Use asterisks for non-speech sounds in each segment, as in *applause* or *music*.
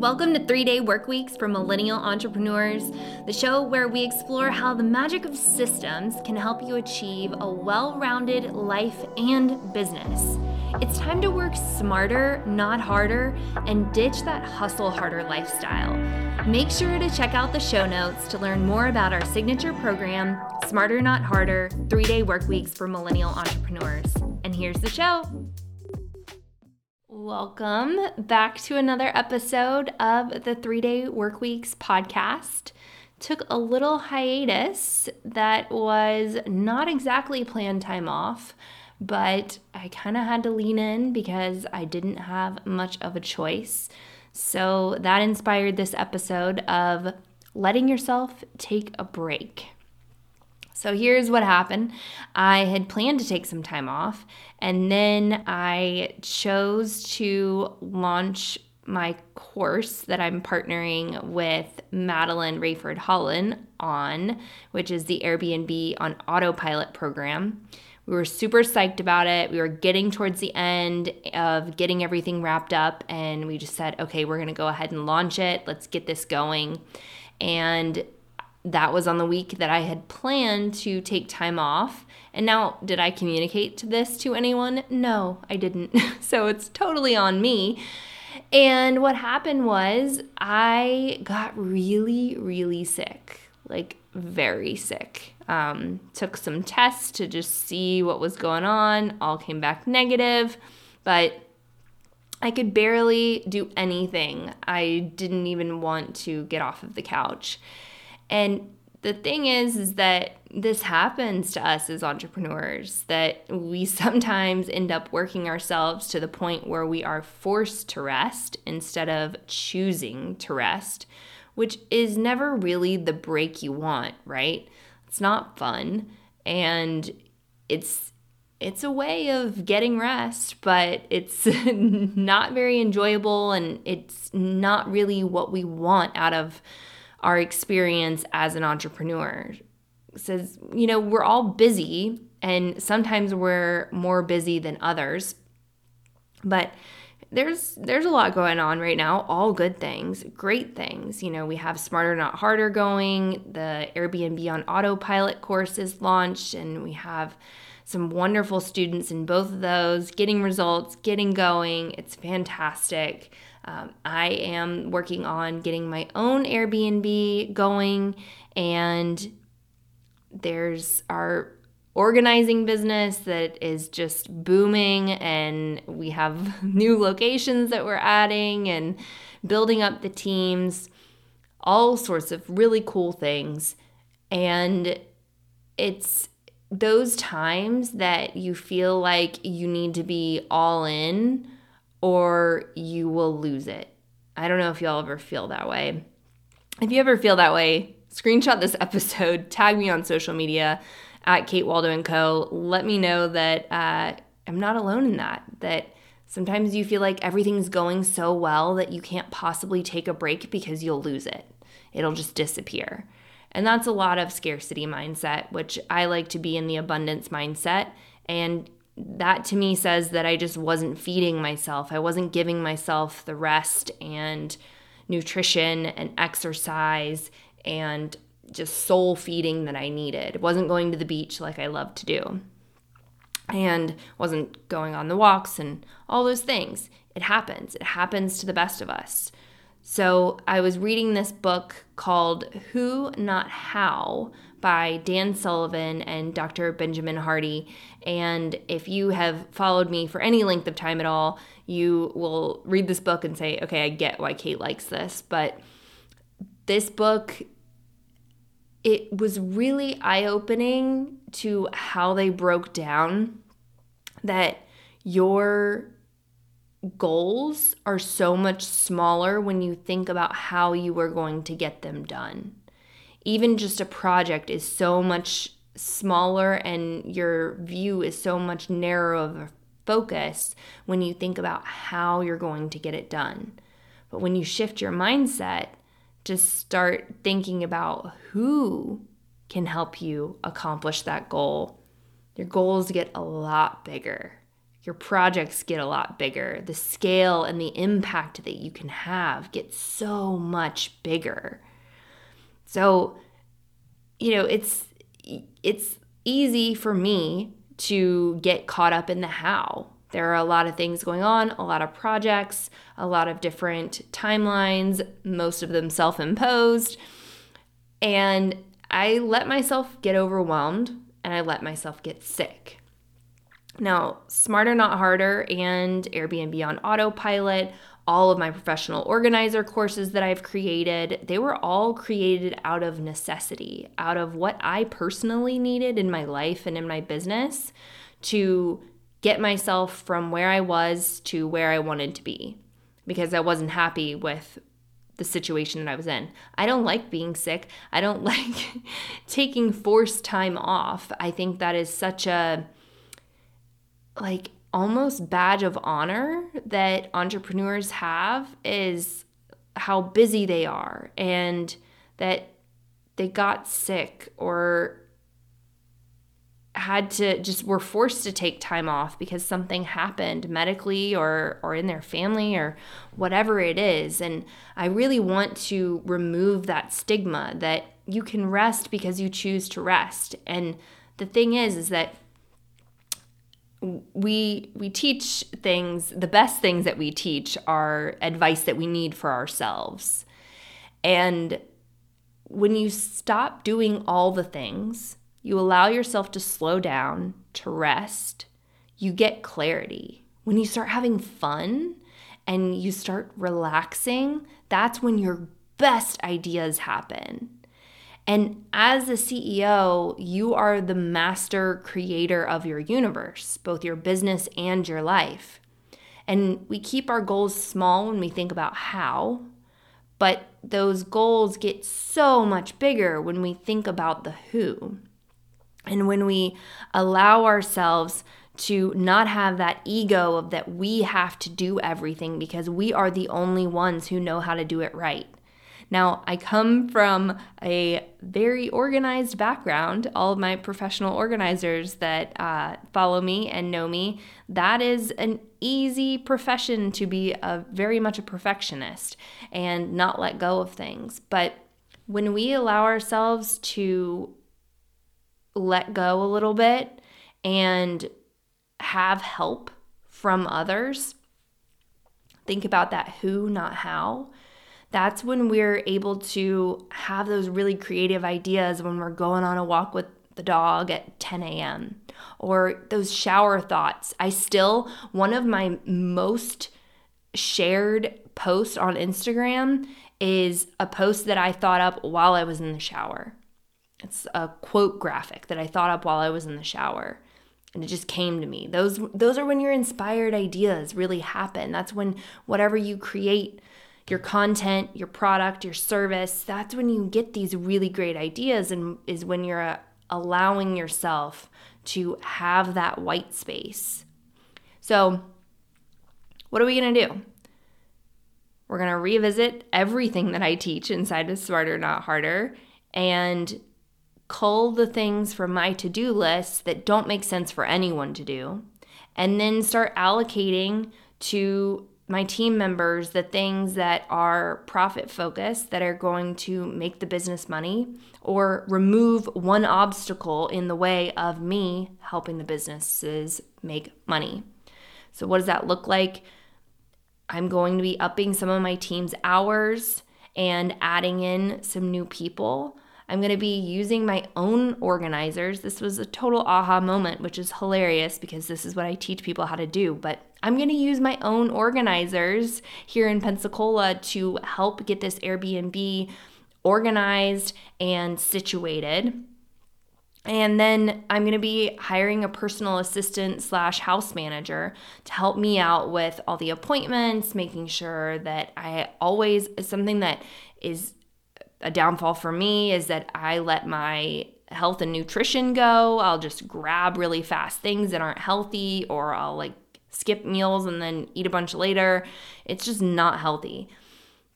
Welcome to Three Day Work Weeks for Millennial Entrepreneurs, the show where we explore how the magic of systems can help you achieve a well rounded life and business. It's time to work smarter, not harder, and ditch that hustle harder lifestyle. Make sure to check out the show notes to learn more about our signature program, Smarter Not Harder Three Day Work Weeks for Millennial Entrepreneurs. And here's the show. Welcome back to another episode of the Three Day Work Weeks podcast. Took a little hiatus that was not exactly planned time off, but I kind of had to lean in because I didn't have much of a choice. So that inspired this episode of letting yourself take a break. So here's what happened I had planned to take some time off, and then I chose to launch my course that I'm partnering with Madeline Rayford Holland on, which is the Airbnb on Autopilot program. We were super psyched about it. We were getting towards the end of getting everything wrapped up, and we just said, okay, we're going to go ahead and launch it. Let's get this going. And that was on the week that I had planned to take time off. And now, did I communicate this to anyone? No, I didn't. *laughs* so it's totally on me. And what happened was I got really, really sick, like very sick. Um, took some tests to just see what was going on, all came back negative, but I could barely do anything. I didn't even want to get off of the couch. And the thing is is that this happens to us as entrepreneurs that we *laughs* sometimes end up working ourselves to the point where we are forced to rest instead of choosing to rest which is never really the break you want right? It's not fun. And it's it's a way of getting rest but it's *laughs* not very enjoyable and it's not really what we want out of our experience as an entrepreneur. Says, you know, we're all busy and sometimes we're more busy than others. But there's there's a lot going on right now, all good things, great things. You know, we have Smarter Not Harder going, the Airbnb on Autopilot course is launched and we have some wonderful students in both of those getting results, getting going. It's fantastic. Um, I am working on getting my own Airbnb going, and there's our organizing business that is just booming, and we have *laughs* new locations that we're adding and building up the teams, all sorts of really cool things. And it's those times that you feel like you need to be all in or you will lose it. I don't know if y'all ever feel that way. If you ever feel that way, screenshot this episode, *laughs* tag me on social media at Kate Waldo and Co. Let me know that uh, I'm not alone in that. That sometimes you feel like everything's going so well that you can't possibly take a break because you'll lose it. It'll just disappear. And that's a lot of scarcity mindset, which I like to be in the abundance mindset. And that to me says that I just wasn't feeding myself. I wasn't giving myself the rest and nutrition and exercise and just soul feeding that I needed. It wasn't going to the beach like I love to do. And wasn't going on the walks and all those things. It happens. It happens to the best of us. So I was reading this book called Who Not How by Dan Sullivan and Dr. Benjamin Hardy. And if you have followed me for any length of time at all, you will read this book and say, okay, I get why Kate likes this. But this book, it was really eye opening to how they broke down that your goals are so much smaller when you think about how you are going to get them done even just a project is so much smaller and your view is so much narrower of a focus when you think about how you're going to get it done. But when you shift your mindset just start thinking about who can help you accomplish that goal, your goals get a lot bigger. Your projects get a lot bigger. The scale and the impact that you can have gets so much bigger. So, you know, it's it's easy for me to get caught up in the how. There are a lot of things going on, a lot of projects, a lot of different timelines, most of them self imposed. And I let myself get overwhelmed and I let myself get sick. Now, Smarter Not Harder and Airbnb on Autopilot, all of my professional organizer courses that I've created, they were all created out of necessity, out of what I personally needed in my life and in my business to get myself from where I was to where I wanted to be because I wasn't happy with the situation that I was in. I don't like being sick. I don't *laughs* like taking forced time off. I think that is such a like almost badge of honor that entrepreneurs have is how busy they are and that they got sick or had to just were forced to take time off because something happened medically or or in their family or whatever it is. And I really want to remove that stigma that you can rest because you choose to rest. And the thing is is that we we teach things the best things that we teach are advice that we need for ourselves. And when you stop doing all the things you allow yourself to slow down to rest you get clarity. When you start having fun and you start relaxing that's when your best ideas happen and as a CEO, you are the master creator of your universe, both your business and your life. And we keep our goals small when we think about how, but those goals get so much bigger when we think about the who. And when we allow ourselves to not have that ego of that we have to do everything because we are the only ones who know how to do it right. Now, I come from a very organized background. All of my professional organizers that uh, follow me and know me, that is an easy profession to be a very much a perfectionist and not let go of things. But when we allow ourselves to let go a little bit and have help from others, think about that who, not how that's when we're able to have those really creative ideas when we're going on a walk with the dog at 10 a.m. or those shower thoughts. I still, one of my most shared posts on Instagram is a post that I thought up while I was in the shower. It's a quote graphic that I thought up while I was in the shower and it just came to me. Those those are when your inspired ideas really happen. That's when whatever you create your content, your product, your service, that's when you get these really great ideas and is when you're uh, allowing yourself to have that white space. So, what are we going to do? We're going to revisit everything that I teach inside of Smarter Not Harder and cull the things from my to do list that don't make sense for anyone to do, and then start allocating to my team members the things that are profit focused that are going to make the business money or remove one obstacle in the way of me helping the businesses make money. So, what does that look like? I'm going to be upping some of my team's hours and adding in some new people. I'm going to be using my own organizers. This was a total aha moment, which is hilarious because this is what I teach people how to do. But I'm going to use my own organizers here in Pensacola to help get this Airbnb organized and situated. And then I'm going to be hiring a personal assistant slash house manager to help me out with all the appointments, making sure that I always, something that is a downfall for me is that I let my health and nutrition go. I'll just grab really fast things that aren't healthy, or I'll like skip meals and then eat a bunch later. It's just not healthy.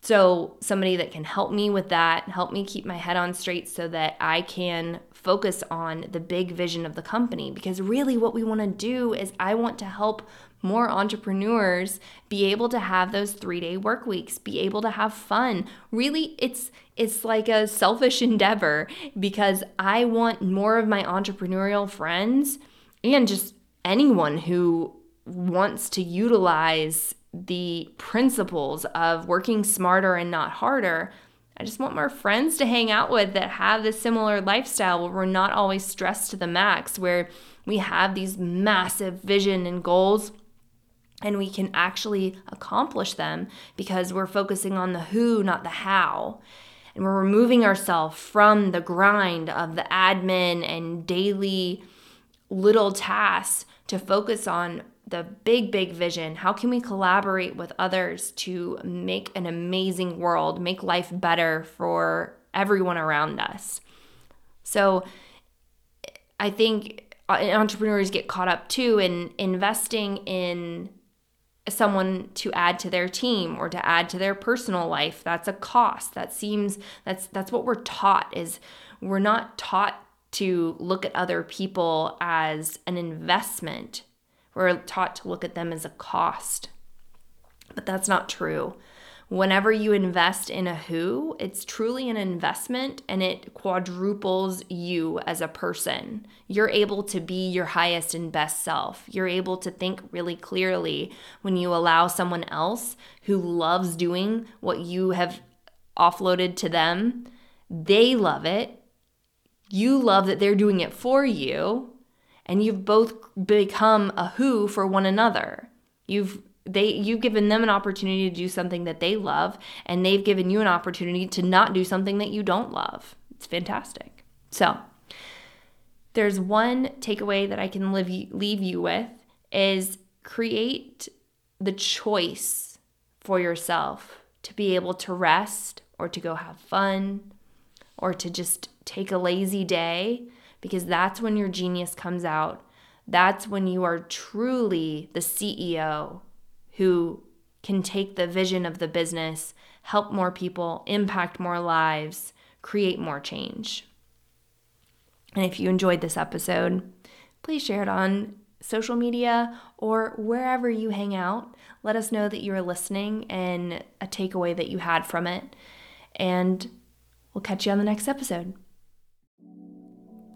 So, somebody that can help me with that, help me keep my head on straight so that I can focus on the big vision of the company. Because really, what we want to do is, I want to help more entrepreneurs be able to have those three day work weeks, be able to have fun. Really, it's it's like a selfish *laughs* endeavor because I want more of my entrepreneurial friends and just anyone who wants to utilize the principles of working smarter and not harder. I just want more friends to hang out with that have this similar lifestyle where we're not always stressed to the max, where we have these massive vision and goals and we can actually accomplish them because we're focusing on the who, not the how. And we're removing ourselves from the grind of the admin and daily little tasks to focus on the big, big vision. How can we collaborate with others to make an amazing world, make life better for everyone around us? So I think uh, entrepreneurs get caught up too in investing in someone to add to their team or to add to their personal life that's a cost that seems that's that's what we're taught is we're not taught to look at other people as an investment we're taught to look at them as a cost. But that's not true. Whenever you invest in a who, it's truly an investment and it quadruples you as a person. You're able to be your highest and best self. You're able to think really clearly when you allow someone else who loves doing what you have offloaded to them. They love it. You love that they're doing it for you and you've both become a who for one another. You've they you've given them an opportunity to do something that they love and they've given you an opportunity to not do something that you don't love. It's fantastic. So, there's one takeaway that I can live, leave you with is create the choice for yourself to be able to rest or to go have fun or to just take a lazy day because that's when your genius comes out. That's when you are truly the CEO who can take the vision of the business, help more people, impact more lives, create more change. And if you enjoyed this episode, please share it on social media or wherever you hang out. Let us know that you are listening and a takeaway that you had from it. And we'll catch you on the next episode.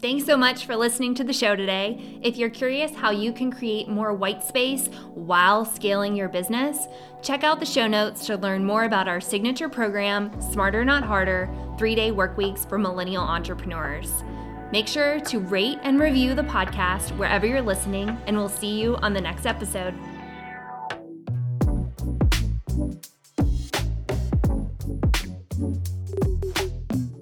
Thanks so much for listening to the show today. If you're curious how you can create more white space while scaling your business, check out the show notes to learn more about our signature program, Smarter Not Harder Three Day Work Weeks for Millennial Entrepreneurs. Make sure to rate and review the podcast wherever you're listening, and we'll see you on the next episode.